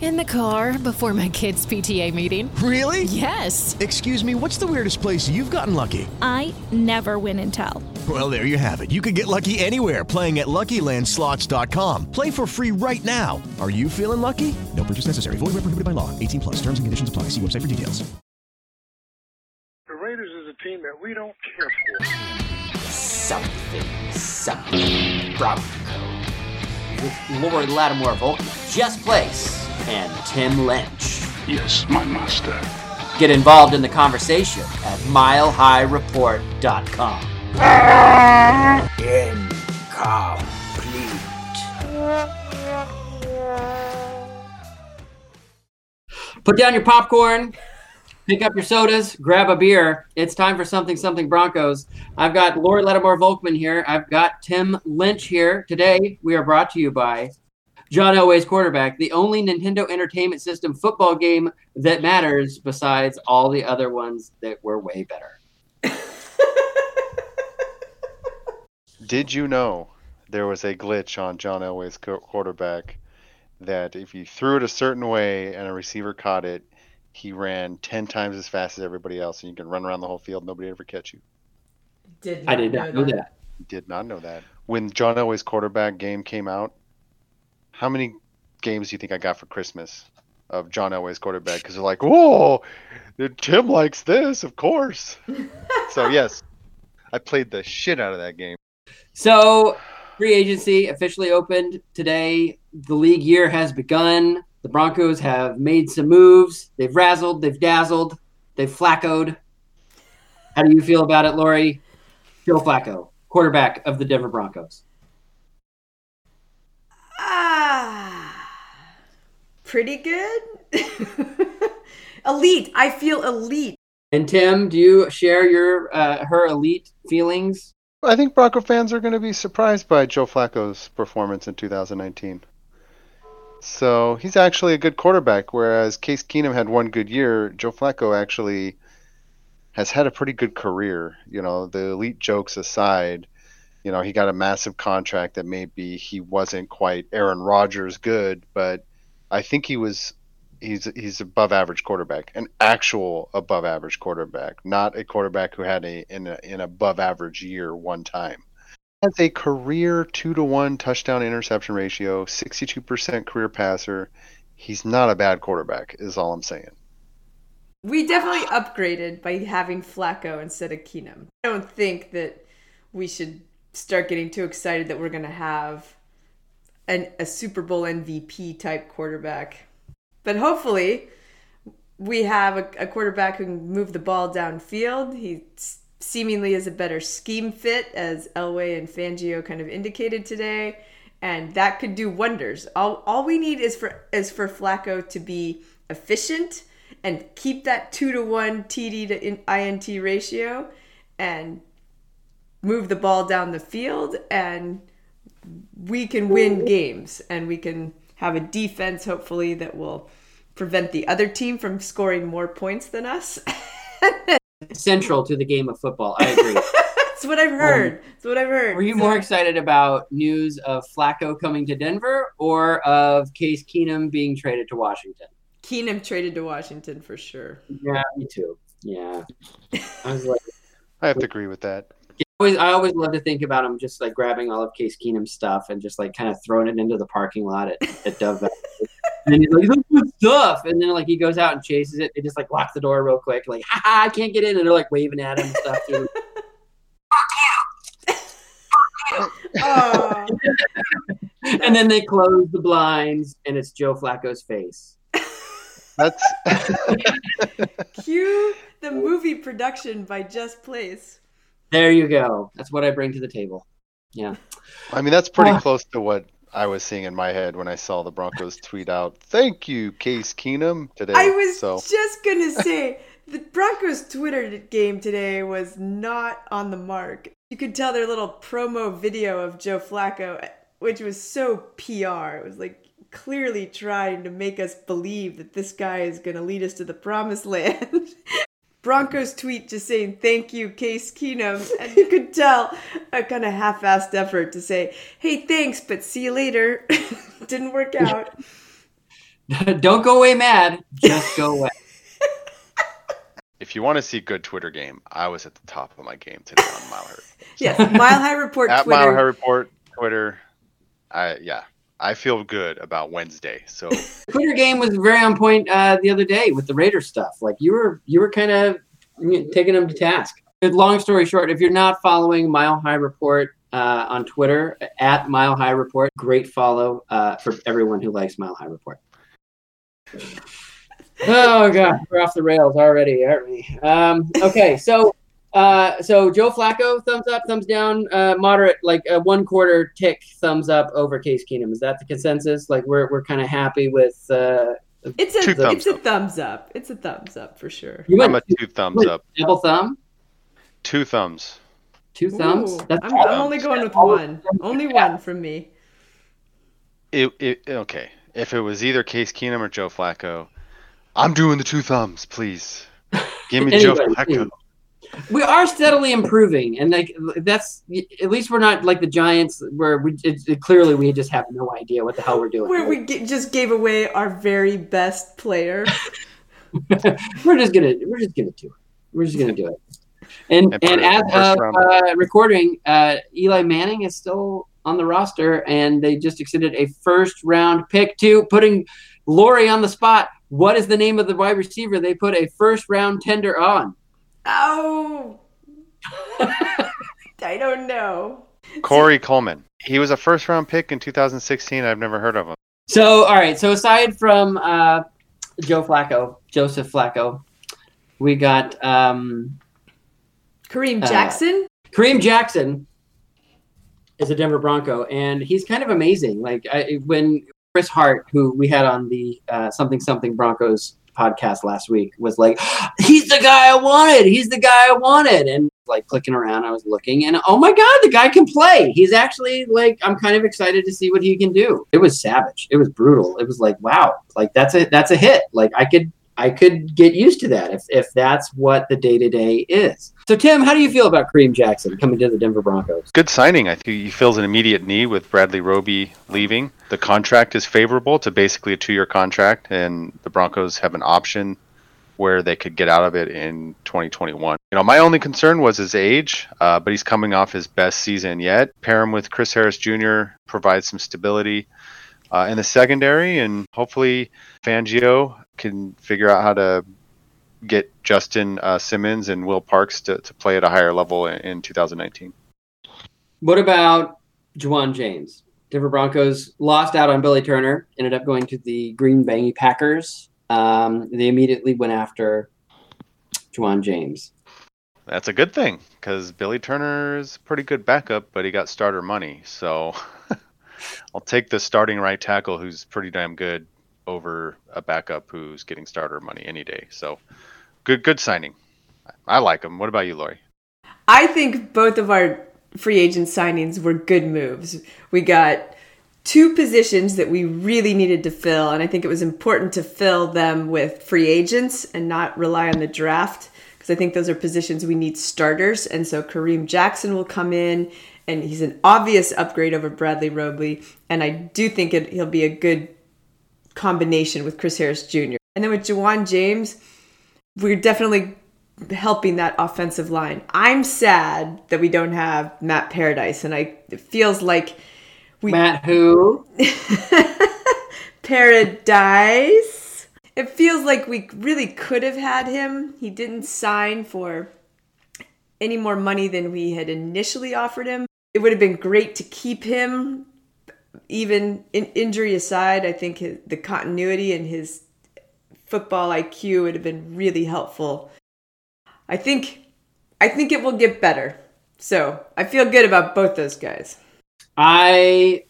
In the car before my kids' PTA meeting. Really? Yes. Excuse me, what's the weirdest place you've gotten lucky? I never win and tell. Well, there you have it. You can get lucky anywhere playing at LuckyLandSlots.com. Play for free right now. Are you feeling lucky? No purchase necessary. Void where prohibited by law. 18 plus. Terms and conditions apply. See website for details. The Raiders is a team that we don't care for. Something, something, Bronco with Lori Lattimore Volk, Just Place, and Tim Lynch. Yes, my master. Get involved in the conversation at milehighreport.com. Incomplete. Put down your popcorn, pick up your sodas, grab a beer. It's time for something, something Broncos. I've got Lori Lattimore Volkman here. I've got Tim Lynch here. Today, we are brought to you by John Elway's quarterback, the only Nintendo Entertainment System football game that matters besides all the other ones that were way better. Did you know there was a glitch on John Elway's quarterback that if you threw it a certain way and a receiver caught it, he ran 10 times as fast as everybody else and you can run around the whole field nobody ever catch you did i did not know that. that. did not know that when john elway's quarterback game came out how many games do you think i got for christmas of john elway's quarterback because they're like whoa tim likes this of course so yes i played the shit out of that game so free agency officially opened today the league year has begun the Broncos have made some moves. They've razzled, they've dazzled, they've flaccoed. How do you feel about it, Lori? Joe Flacco, quarterback of the Denver Broncos. Ah, pretty good. elite. I feel elite. And Tim, do you share your uh, her elite feelings? I think Bronco fans are going to be surprised by Joe Flacco's performance in 2019. So he's actually a good quarterback, whereas Case Keenum had one good year. Joe Flacco actually has had a pretty good career. You know, the elite jokes aside, you know, he got a massive contract that maybe he wasn't quite Aaron Rodgers good, but I think he was he's he's above average quarterback, an actual above average quarterback, not a quarterback who had a in an above average year one time has a career two to one touchdown interception ratio, 62% career passer. He's not a bad quarterback, is all I'm saying. We definitely upgraded by having Flacco instead of Keenum. I don't think that we should start getting too excited that we're going to have an, a Super Bowl MVP type quarterback. But hopefully, we have a, a quarterback who can move the ball downfield. He seemingly is a better scheme fit, as Elway and Fangio kind of indicated today, and that could do wonders. All all we need is for is for Flacco to be efficient and keep that two to one TD to INT ratio and move the ball down the field and we can win games and we can have a defense hopefully that will prevent the other team from scoring more points than us. Central to the game of football. I agree. That's what I've heard. Um, That's what I've heard. Were you more excited about news of Flacco coming to Denver or of Case Keenum being traded to Washington? Keenum traded to Washington for sure. Yeah, me too. Yeah. I was like I have to agree with that. I always, I always love to think about him just like grabbing all of Case Keenum's stuff and just like kind of throwing it into the parking lot at, at Dove Valley. and he's like, "Look good stuff. And then like he goes out and chases it. They just like locks the door real quick, like, ha ha, I can't get in. And they're like waving at him and stuff. Too. oh. and then they close the blinds and it's Joe Flacco's face. That's cue the movie production by Just Place. There you go. That's what I bring to the table. Yeah. I mean, that's pretty uh, close to what I was seeing in my head when I saw the Broncos tweet out, "Thank you, Case Keenum." Today, I was so. just gonna say the Broncos Twitter game today was not on the mark. You could tell their little promo video of Joe Flacco, which was so PR. It was like clearly trying to make us believe that this guy is going to lead us to the promised land. Broncos tweet just saying thank you, Case Keenum, and you could tell a kind of half-assed effort to say, "Hey, thanks, but see you later." Didn't work out. Don't go away mad. Just go away. if you want to see good Twitter game, I was at the top of my game today on Mile High. yes, Mile High Report. at Twitter. Mile High Report Twitter. I yeah, I feel good about Wednesday. So Twitter game was very on point uh, the other day with the Raider stuff. Like you were you were kind of taking them to task. Long story short, if you're not following Mile High Report uh, on Twitter at Mile High Report, great follow uh, for everyone who likes Mile High Report. oh god, we're off the rails already, aren't we? Um, okay, so uh, so Joe Flacco, thumbs up, thumbs down, uh, moderate, like a one quarter tick, thumbs up over Case Keenum. Is that the consensus? Like we're we're kind of happy with. Uh, it's a two it's a thumbs up. It's a thumbs up for sure. You I'm a two thumbs up. Double thumb. Two thumbs. Two thumbs. Ooh, I'm, I'm, only going with one. Only one from me. It, it okay. If it was either Case Keenum or Joe Flacco, I'm doing the two thumbs, please. Give me anyway, Joe Flacco we are steadily improving, and like that's at least we're not like the Giants, where we it, it, clearly we just have no idea what the hell we're doing. Where we g- just gave away our very best player. we're just gonna we're just gonna do it. We're just gonna do it. And and, and as of uh, recording, uh, Eli Manning is still on the roster, and they just extended a first round pick to putting Lori on the spot. What is the name of the wide receiver they put a first round tender on? Oh, I don't know. Corey Coleman. He was a first round pick in 2016. I've never heard of him. So, all right. So, aside from uh, Joe Flacco, Joseph Flacco, we got um, Kareem uh, Jackson. Uh, Kareem Jackson is a Denver Bronco, and he's kind of amazing. Like I, when Chris Hart, who we had on the uh, Something Something Broncos podcast last week was like, he's the guy I wanted. He's the guy I wanted. And like clicking around, I was looking and oh my God, the guy can play. He's actually like, I'm kind of excited to see what he can do. It was savage. It was brutal. It was like, wow, like that's a, that's a hit. Like I could, I could get used to that if, if that's what the day to day is. So, Tim, how do you feel about Kareem Jackson coming to the Denver Broncos? Good signing. I think he fills an immediate need with Bradley Roby leaving. The contract is favorable to basically a two year contract, and the Broncos have an option where they could get out of it in 2021. You know, my only concern was his age, uh, but he's coming off his best season yet. Pair him with Chris Harris Jr., provide some stability uh, in the secondary, and hopefully Fangio can figure out how to get Justin uh, Simmons and Will Parks to, to play at a higher level in, in 2019. What about Ja'Wuan James? Denver Broncos lost out on Billy Turner, ended up going to the Green Bay Packers. Um, they immediately went after Ja'Wuan James. That's a good thing because Billy Turner is a pretty good backup, but he got starter money. So I'll take the starting right tackle who's pretty damn good over a backup who's getting starter money any day. So good good signing. I like him. What about you, Lori? I think both of our free agent signings were good moves. We got two positions that we really needed to fill, and I think it was important to fill them with free agents and not rely on the draft because I think those are positions we need starters. And so Kareem Jackson will come in, and he's an obvious upgrade over Bradley Roby, and I do think it, he'll be a good combination with Chris Harris Jr. And then with Ja'Wuan James, we're definitely helping that offensive line. I'm sad that we don't have Matt Paradis, and I it feels like we Matt who Paradis. It feels like we really could have had him. He didn't sign for any more money than we had initially offered him. It would have been great to keep him, even in injury aside. I think his, the continuity and his football IQ would have been really helpful. I think, I think it will get better. So I feel good about both those guys. I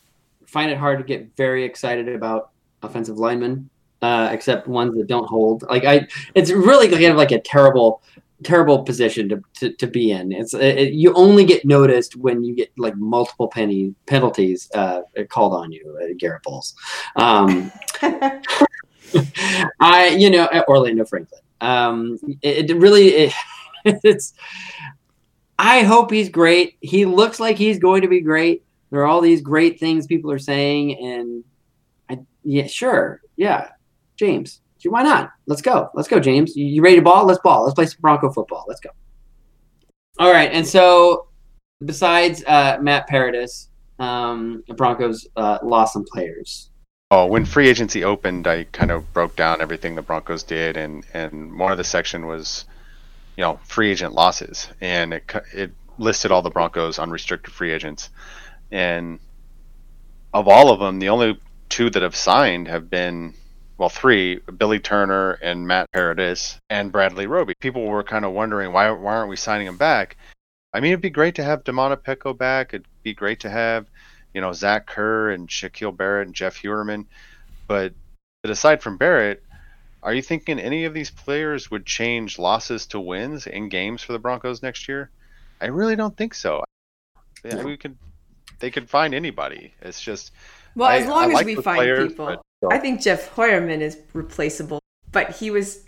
find it hard to get very excited about offensive linemen, uh, except ones that don't hold. Like I, it's really kind of like a terrible, terrible position to, to, to be in. It's it, you only get noticed when you get like multiple penny penalties uh, called on you, uh, Garett Bolles. Um, I, you know, Orlando Franklin. Um, it, it really, it, it's. I hope he's great. He looks like he's going to be great. There are all these great things people are saying, and I, yeah, sure, yeah, James, why not? Let's go, let's go, James. You, ready to ball? Let's ball. Let's play some Bronco football. Let's go. All right, and so besides uh, Matt Paradis, um, the Broncos uh, lost some players. Oh, when free agency opened, I kind of broke down everything the Broncos did, and and one of the section was, you know, free agent losses, and it it listed all the Broncos unrestricted free agents, and of all of them, the only two that have signed have been well, three: Billy Turner and Matt Paradis and Bradley Roby. People were kind of wondering why why aren't we signing them back? I mean, it'd be great to have Domata Peko back. It'd be great to have you know, Zach Kerr and Shaquille Barrett and Jeff Heuerman. But, but aside from Barrett, are you thinking any of these players would change losses to wins in games for the Broncos next year? I really don't think so. Yeah, we could, they could find anybody. It's just. Well, I, as long I as like we find players, people, but- I think Jeff Heuerman is replaceable, but he was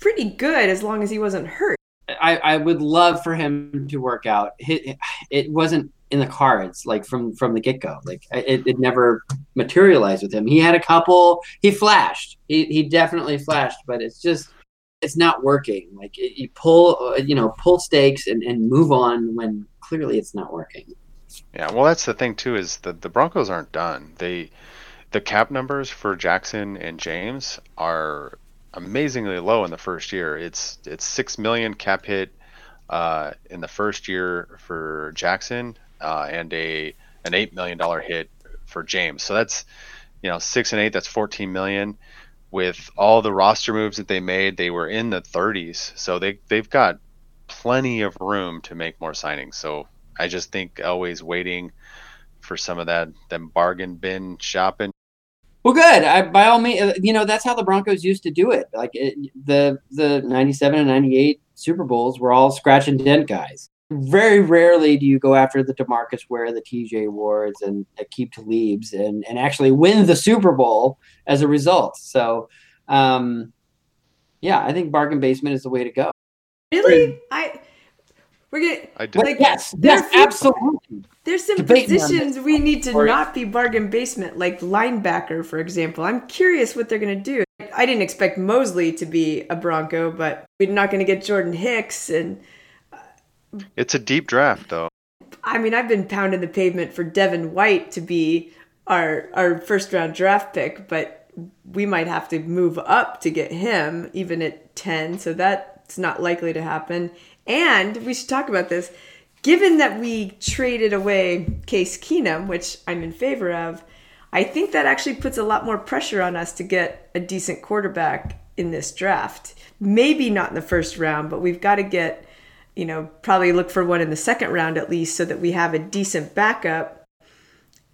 pretty good as long as he wasn't hurt. I, I would love for him to work out. It, it wasn't in the cards like from from the get go. Like it, it never materialized with him. He had a couple. He flashed. He he definitely flashed, but it's just it's not working. Like it, you pull uh, you know pull stakes and and move on when clearly it's not working. Yeah, well, that's the thing too is the the Broncos aren't done. They the cap numbers for Jackson and James are amazingly low in the first year. It's it's six million cap hit uh, in the first year for Jackson uh, and a an eight million dollar hit for James. So that's you know six and eight. That's fourteen million. With all the roster moves that they made, they were in the 30s. So they they've got plenty of room to make more signings. So I just think always waiting for some of that them bargain bin shopping. Well, good. I, by all means, you know that's how the Broncos used to do it. Like it, the the '97 and '98 Super Bowls were all scratch and dent guys. Very rarely do you go after the Demarcus Ware, the TJ Wards, and Aqib Talibs, and and actually win the Super Bowl as a result. So, um, yeah, I think bargain basement is the way to go. Really, I we're gonna I did. like yes, there's yes, some- absolutely. There's some Debate positions we need to not be bargain basement, like linebacker, for example. I'm curious what they're going to do. I didn't expect Mosley to be a Bronco, but we're not going to get Jordan Hicks. And uh, It's a deep draft though. I mean, I've been pounding the pavement for Devin White to be our our first round draft pick, but we might have to move up to get him, even at ten. So that's not likely to happen. And we should talk about this. Given that we traded away Case Keenum, which I'm in favor of, I think that actually puts a lot more pressure on us to get a decent quarterback in this draft. Maybe not in the first round, but we've got to get, you know, probably look for one in the second round at least so that we have a decent backup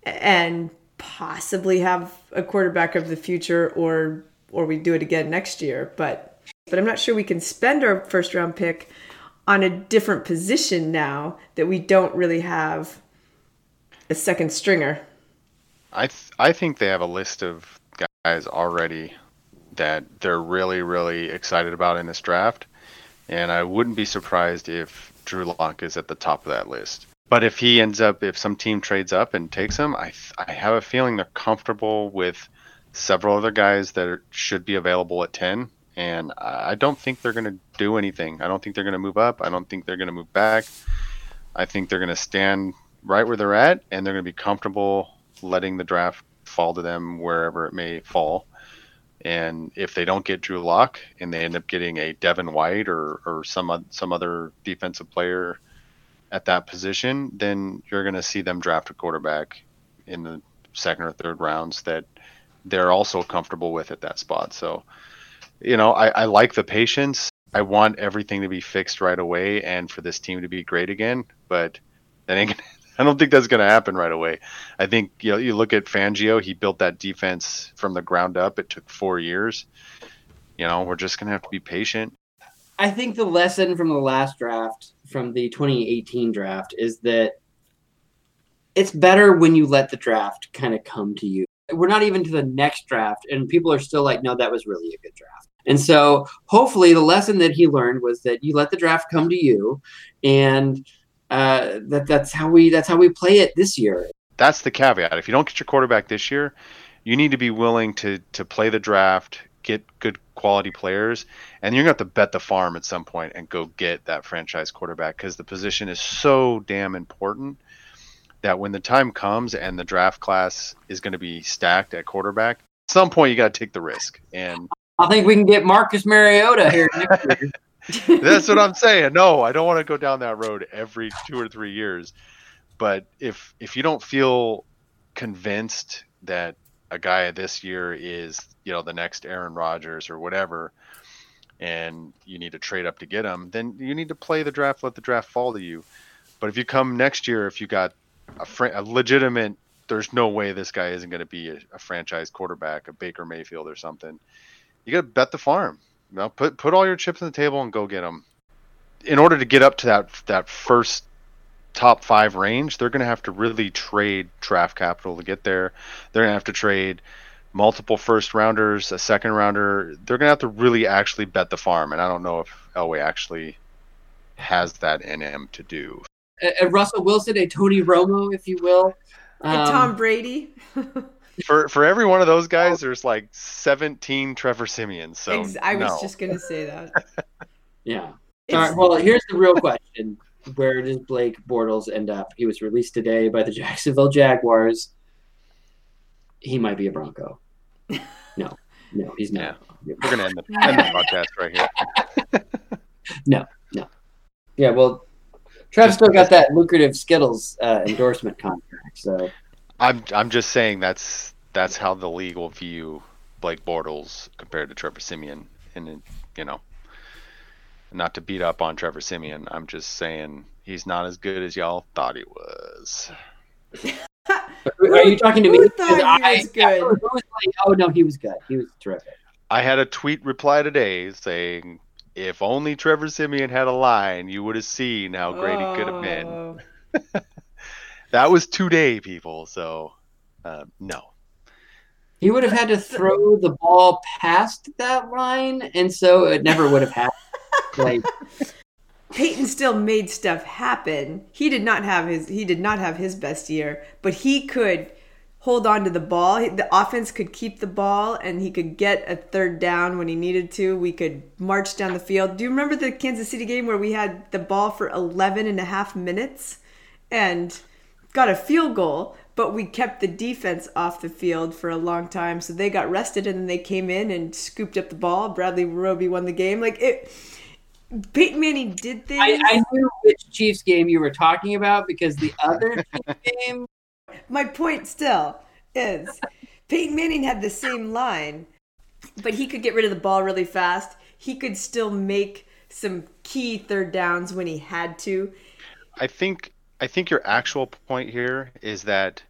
and possibly have a quarterback of the future or or we do it again next year, but but I'm not sure we can spend our first round pick on a different position now that we don't really have a second stringer. I th- I think they have a list of guys already that they're really really excited about in this draft, and I wouldn't be surprised if Drew Lock is at the top of that list. But if he ends up, if some team trades up and takes him, I I have a feeling they're comfortable with several other guys that are, should be available at ten, and I don't think they're going to do anything. I don't think they're going to move up. I don't think they're going to move back. I think they're going to stand right where they're at, and they're going to be comfortable letting the draft fall to them wherever it may fall. And if they don't get Drew Lock and they end up getting a Devin White or, or some some other defensive player at that position, then you're going to see them draft a quarterback in the second or third rounds that they're also comfortable with at that spot. So, you know, I, I like the patience. I want everything to be fixed right away and for this team to be great again, but that ain't gonna, I don't think that's going to happen right away. I think you know you look at Fangio, he built that defense from the ground up. It took 4 years. You know, we're just going to have to be patient. I think the lesson from the last draft, from the 2018 draft, is that it's better when you let the draft kind of come to you. We're not even to the next draft, and people are still like, no, that was really a good draft. And so hopefully the lesson that he learned was that you let the draft come to you and uh, that that's how we that's how we play it this year. That's the caveat. If you don't get your quarterback this year, you need to be willing to to play the draft, get good quality players, and you're going to have to bet the farm at some point and go get that franchise quarterback because the position is so damn important that when the time comes and the draft class is going to be stacked at quarterback, at some point you got to take the risk. And I think we can get Marcus Mariota here next year. That's what I'm saying. No, I don't want to go down that road every two or three years. But if if you don't feel convinced that a guy this year is, you know, the next Aaron Rodgers or whatever, and you need to trade up to get him, then you need to play the draft, let the draft fall to you. But if you come next year, if you got a, fr- a legitimate, there's no way this guy isn't going to be a, a franchise quarterback, a Baker Mayfield or something. You got to bet the farm. You know, put put all your chips on the table and go get them. In order to get up to that that first top five range, they're going to have to really trade draft capital to get there. They're going to have to trade multiple first rounders, a second rounder. They're going to have to really actually bet the farm, and I don't know if Elway actually has that in him to do. A, a Russell Wilson, a Tony Romo, if you will, and Um, Tom Brady. For for every one of those guys, there's like 17 Trevor Siemians. So Ex- I was no. just gonna say that. Yeah. All right. Well, here's the real question: Where does Blake Bortles end up? He was released today by the Jacksonville Jaguars. He might be a Bronco. No, no, he's not. We're gonna end the, end the podcast right here. No, no. Yeah. Well, Trev still got that lucrative Skittles uh, endorsement contract. So I'm I'm just saying that's that's how the league will view Blake Bortles compared to Trevor Siemian, and you know, not to beat up on Trevor Siemian, I'm just saying he's not as good as y'all thought he was. are you talking to me? Who thought he I- was good? I was like, oh no, he was good. He was terrific. I had a tweet reply today saying, "If only Trevor Siemian had a line, you would have seen how great he could have been." Oh. That was today, people. So, uh, no. He would have had to throw the ball past that line, and so it never would have happened. Like, Peyton still made stuff happen. He did not have his he did not have his best year, but he could hold on to the ball. The offense could keep the ball and he could get a third down when he needed to. We could march down the field. Do you remember the Kansas City game where we had the ball for 11 and a half minutes and got a field goal, but we kept the defense off the field for a long time. So they got rested and then they came in and scooped up the ball. Bradley Roby won the game. Like it Peyton Manning did things. I, I knew which Chiefs game you were talking about because the other game. My point still is Peyton Manning had the same line, but he could get rid of the ball really fast. He could still make some key third downs when he had to. I think I think your actual point here is that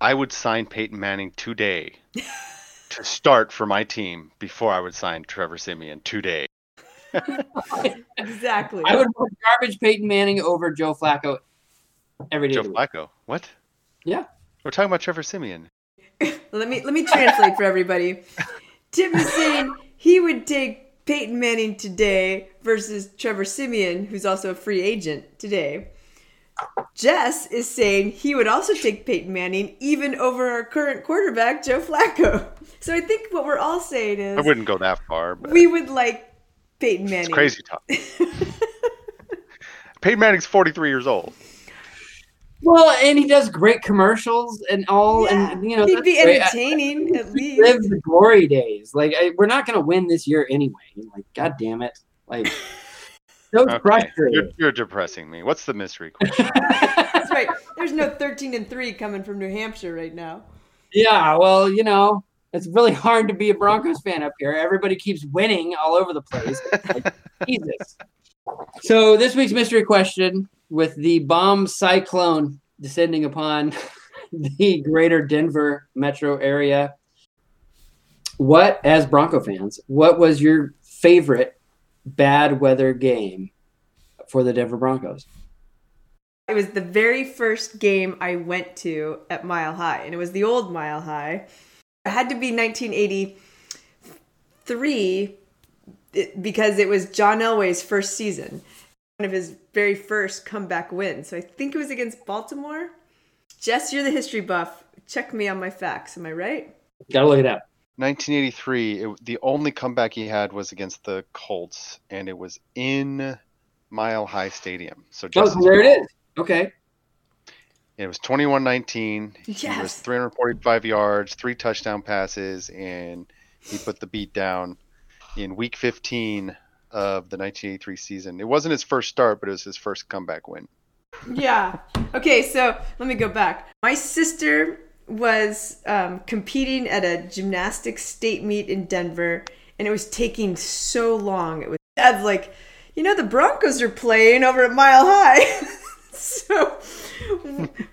I would sign Peyton Manning today to start for my team before I would sign Trevor Siemian today. exactly. I would put garbage Peyton Manning over Joe Flacco every day. Joe of the week. Flacco. What? Yeah. We're talking about Trevor Siemian. Let me let me translate for everybody. Tim is saying he would take Peyton Manning today versus Trevor Simeon, who's also a free agent today. Jess is saying he would also take Peyton Manning even over our current quarterback, Joe Flacco. So I think what we're all saying is I wouldn't go that far, but we would like Peyton Manning. it's crazy talk. Peyton Manning's 43 years old. Well, and he does great commercials and all, and you know, He'd be great. I- entertaining at least. live the glory days. Like I, we're not going to win this year anyway. Like, god damn it! Like, so Okay, frustrating. You're, you're depressing me. What's the mystery question? That's right. There's no 13 and 3 coming from New Hampshire right now. Yeah, well, you know, it's really hard to be a Broncos fan up here. Everybody keeps winning all over the place. Like, Jesus. So this week's mystery question with the bomb cyclone descending upon the greater Denver metro area. What, as Bronco fans, what was your favorite bad weather game for the Denver Broncos? It was the very first game I went to at Mile High, and it was the old Mile High. It had to be 1983 because it was John Elway's first season, one of his very first comeback win. So I think it was against Baltimore. Jess, you're the history buff. Check me on my facts. Am I right? Gotta look it up. 1983. It, the only comeback he had was against the Colts, and it was in Mile High Stadium. So Oh, just so there it is. Okay. It was 21-19. He was 345 yards, three touchdown passes, and he put the beat down in Week 15 of the 1983 season. It wasn't his first start, but it was his first comeback win. Yeah. Okay, so let me go back. My sister was um, competing at a gymnastics state meet in Denver, and it was taking so long. It was like, you know, the Broncos are playing over at Mile High. so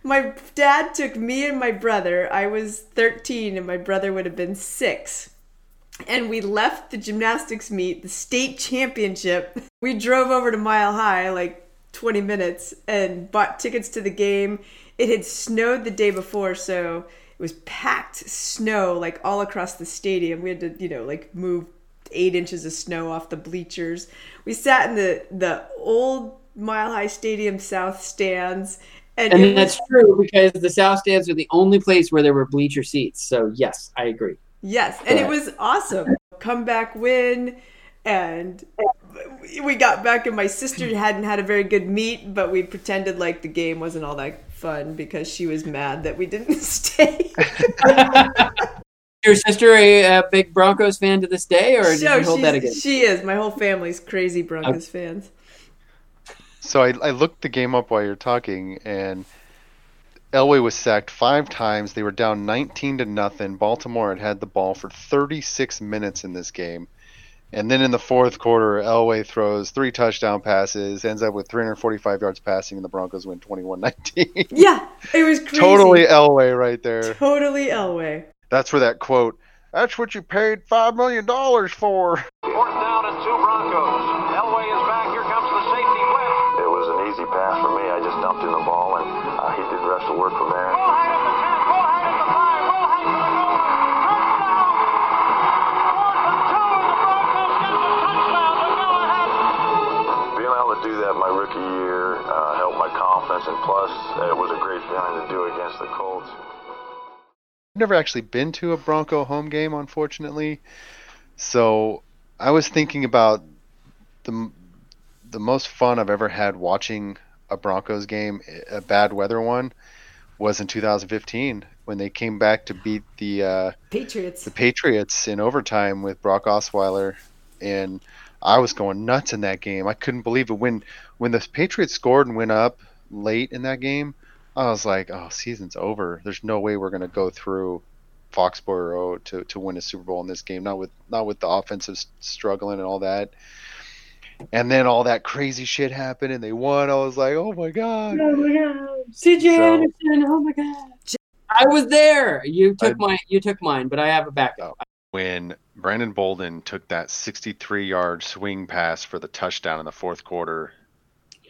my dad took me and my brother. I was 13, and my brother would have been six. And we left the gymnastics meet, the state championship. We drove over to Mile High, like 20 minutes, and bought tickets to the game. It had snowed the day before, so it was packed snow, like all across the stadium. We had to, you know, like move eight inches of snow off the bleachers. We sat in the the old Mile High Stadium South stands, and, And that's was, true because the South Stands are the only place where there were bleacher seats. So yes, I agree. Yes, and it was awesome. Comeback win, and we got back, and my sister hadn't had a very good meet, but we pretended like the game wasn't all that fun because she was mad that we didn't stay. Your sister a, uh big Broncos fan to this day, or did No, you hold that she's- against? She is. My whole family's crazy Broncos fans. So I, I looked the game up while you're talking, and Elway was sacked five times. They were down 19 to nothing. Baltimore had had the ball for 36 minutes in this game. And then in the fourth quarter, Elway throws three touchdown passes, ends up with 345 yards passing, and the Broncos win 21-19. Yeah, it was crazy. totally Elway right there. Totally Elway. That's where that quote, that's what you paid $5 million for. Fourth down and two Broncos. Never actually been to a Bronco home game, unfortunately. So I was thinking about the the most fun I've ever had watching a Broncos game, a bad weather one, was in 2015 when they came back to beat the uh, Patriots. the Patriots in overtime with Brock Osweiler, and I was going nuts in that game. I couldn't believe it when when the Patriots scored and went up late in that game. I was like, "Oh, season's over. There's no way we're gonna go through Foxborough to, to win a Super Bowl in this game. Not with not with the offensive struggling and all that." And then all that crazy shit happened, and they won. I was like, "Oh my god!" Oh my God, CJ So- Anderson! Oh my God! I was there. You took my you took mine, but I have a backup. when Brandon Bolden took that 63 yard swing pass for the touchdown in the fourth quarter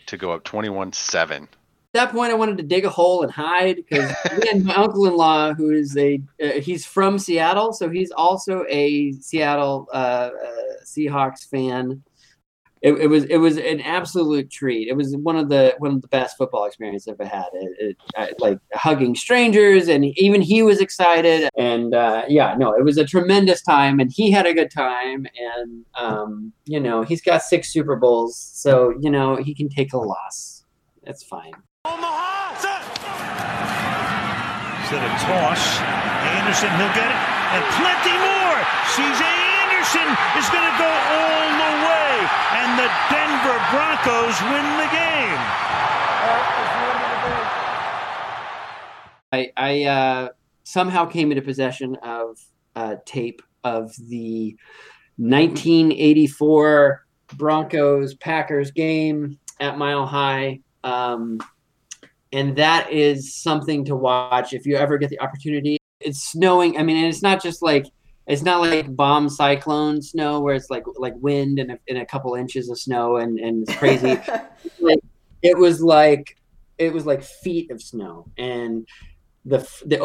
to go up 21 7. At that point, I wanted to dig a hole and hide because my uncle-in-law, who is a uh, he's from Seattle, so he's also a Seattle uh, uh, Seahawks fan. It, it was it was an absolute treat. It was one of the one of the best football experiences I've ever had. It, it, I, like hugging strangers, and even he was excited. And uh, yeah, no, it was a tremendous time, and he had a good time. And um, you know, he's got six Super Bowls, so you know he can take a loss. That's fine. Instead of toss, Anderson, he'll get it, and plenty more. CJ Anderson is going to go all the way, and the Denver Broncos win the game. I, I uh, somehow came into possession of uh, tape of the 1984 Broncos Packers game at Mile High. Um, and that is something to watch if you ever get the opportunity. It's snowing. I mean, and it's not just like it's not like bomb cyclone snow where it's like like wind and a, and a couple inches of snow and and it's crazy. like, it was like it was like feet of snow and the the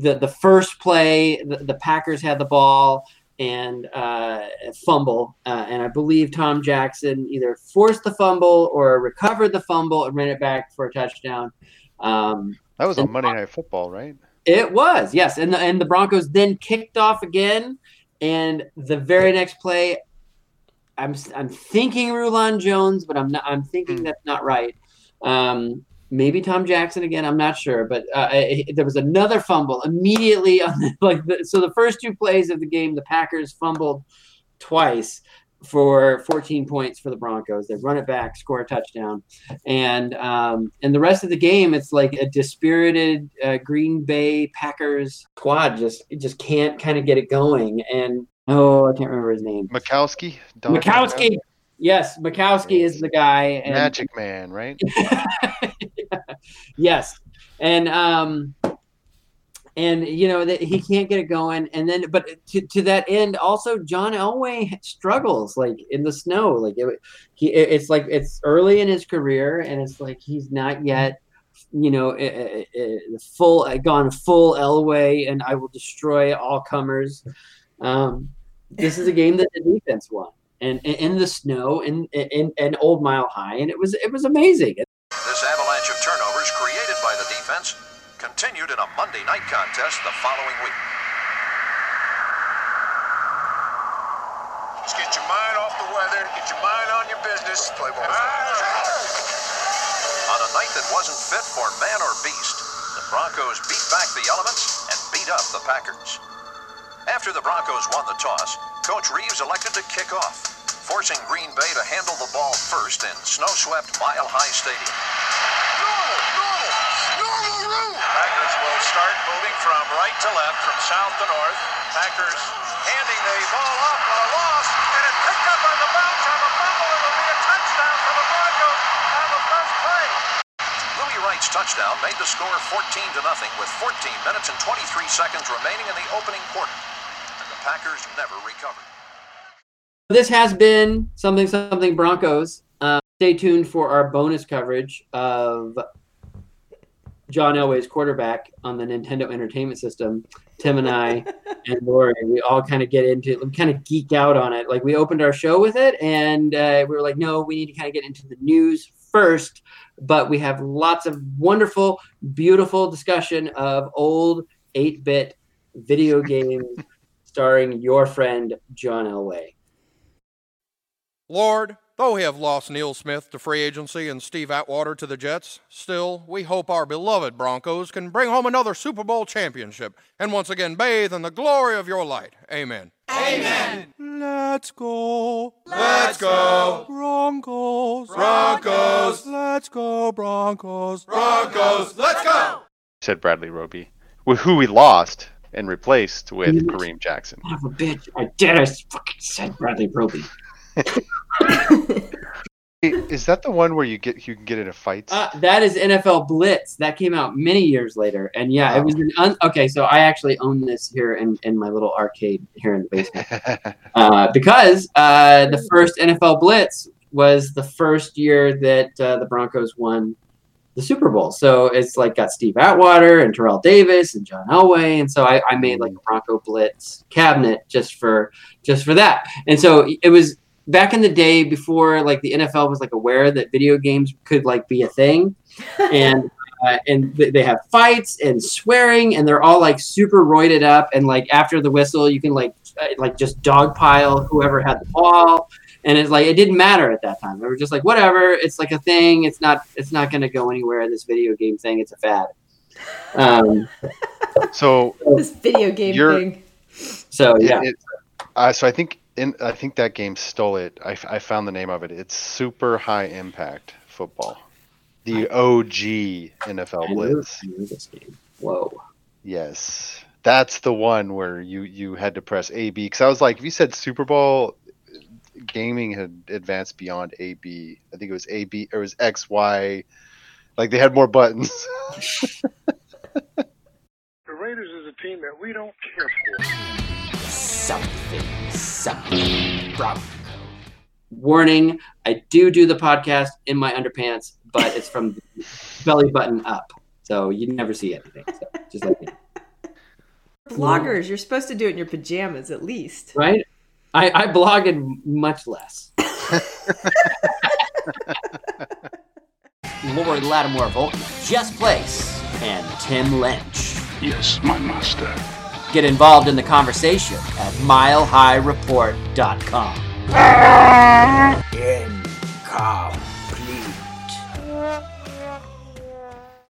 the, the first play the, the Packers had the ball and uh, fumble uh, and I believe Tom Jackson either forced the fumble or recovered the fumble and ran it back for a touchdown. Um, That was on Monday Night Football, right? it was, yes. And the, and the Broncos then kicked off again. And the very next play, I'm I'm thinking Rulon Jones, but I'm not. I'm thinking that's not right. Um, maybe Tom Jackson again. I'm not sure, but uh, I- there was another fumble immediately on the, like the, so the first two plays of the game, the Packers fumbled twice for 14 points for the Broncos. They run it back, score a touchdown, and um, and the rest of the game, it's like a dispirited uh, Green Bay Packers squad just just can't kind of get it going. And oh, I can't remember his name. Majkowski? Don Majkowski. Yes, Majkowski is the guy. And, Magic Man, right? yes, and um, and you know that he can't get it going, and then but to, to that end, also John Elway struggles like in the snow, like it, he it's like it's early in his career, and it's like he's not yet. You know, eh, eh, eh, full gone full Elway, and I will destroy all comers. Um, this is a game that the defense won, and in the snow, and in and Old Mile High, and it was it was amazing. Continued in a Monday night contest the following week. Just get your mind off the weather, get your mind on your business. Play ball. On a night that wasn't fit for man or beast, the Broncos beat back the elements and beat up the Packers. After the Broncos won the toss, Coach Reeves elected to kick off, forcing Green Bay to handle the ball first in snow-swept Mile High Stadium. Packers will start moving from right to left, from south to north. Packers handing the ball off on a loss, and it's picked up on the bounce on the fumble. It'll be a touchdown for the Broncos on the first play. Louis Wright's touchdown made the score 14 to nothing with 14 minutes and 23 seconds remaining in the opening quarter. And the Packers never recovered. This has been something something Broncos. Uh, stay tuned for our bonus coverage of John Elway's quarterback on the Nintendo Entertainment System. Tim and I and Lori, we all kind of get into it, we kind of geek out on it. Like we opened our show with it, and uh, we were like, no, we need to kind of get into the news first. But we have lots of wonderful, beautiful discussion of old 8 bit video games starring your friend John Elway. Lord, though we have lost Neil Smith to free agency and Steve Atwater to the Jets, still, we hope our beloved Broncos can bring home another Super Bowl championship and once again bathe in the glory of your light. Amen. Amen. Let's go. Let's go. Broncos. Broncos. Let's go, Broncos. Broncos. Let's go. Said Bradley Roby, with who we lost and replaced with Kareem Jackson. Son of a bitch. I did. I fucking said Bradley Roby. Is that the one where you get you can get into fights? Uh, that is NFL Blitz. That came out many years later, and yeah, it was Oh. an un- okay. So I actually own this here in, in my little arcade here in the basement uh, because uh, the first NFL Blitz was the first year that uh, the Broncos won the Super Bowl. So it's like got Steve Atwater and Terrell Davis and John Elway, and so I, I made like a Bronco Blitz cabinet just for just for that. And so it was back in the day before like the NFL was like aware that video games could like be a thing, and. Uh, and th- they have fights and swearing, and they're all like super roided up. And like after the whistle, you can like uh, like just dogpile whoever had the ball, and it's like it didn't matter at that time. They were just like whatever. It's like a thing. It's not. It's not going to go anywhere. This video game thing. It's a fad. Um, so This video game You're- thing. so It- yeah, it- uh, so I think in I think that game stole it. I, I found the name of it. It's Super High Impact Football, the OG NFL I Blitz. This game. Whoa. Yes, that's the one where you you had to press A B. Because I was like, if you said Super Bowl, gaming had advanced beyond A B. I think it was A B or it was X Y. Like they had more buttons. The Raiders is a team that we don't care for. Something, something. Bronco. Warning: I do do the podcast in my underpants, but it's from belly button up, so you never see anything. So just like me. Bloggers, you're supposed to do it in your pajamas at least. right? I, I blog in much less. Laurie Lattimore-Volkmann, Jess Place, and Tim Lynch. Yes, my master. Get involved in the conversation at milehighreport.com. Income.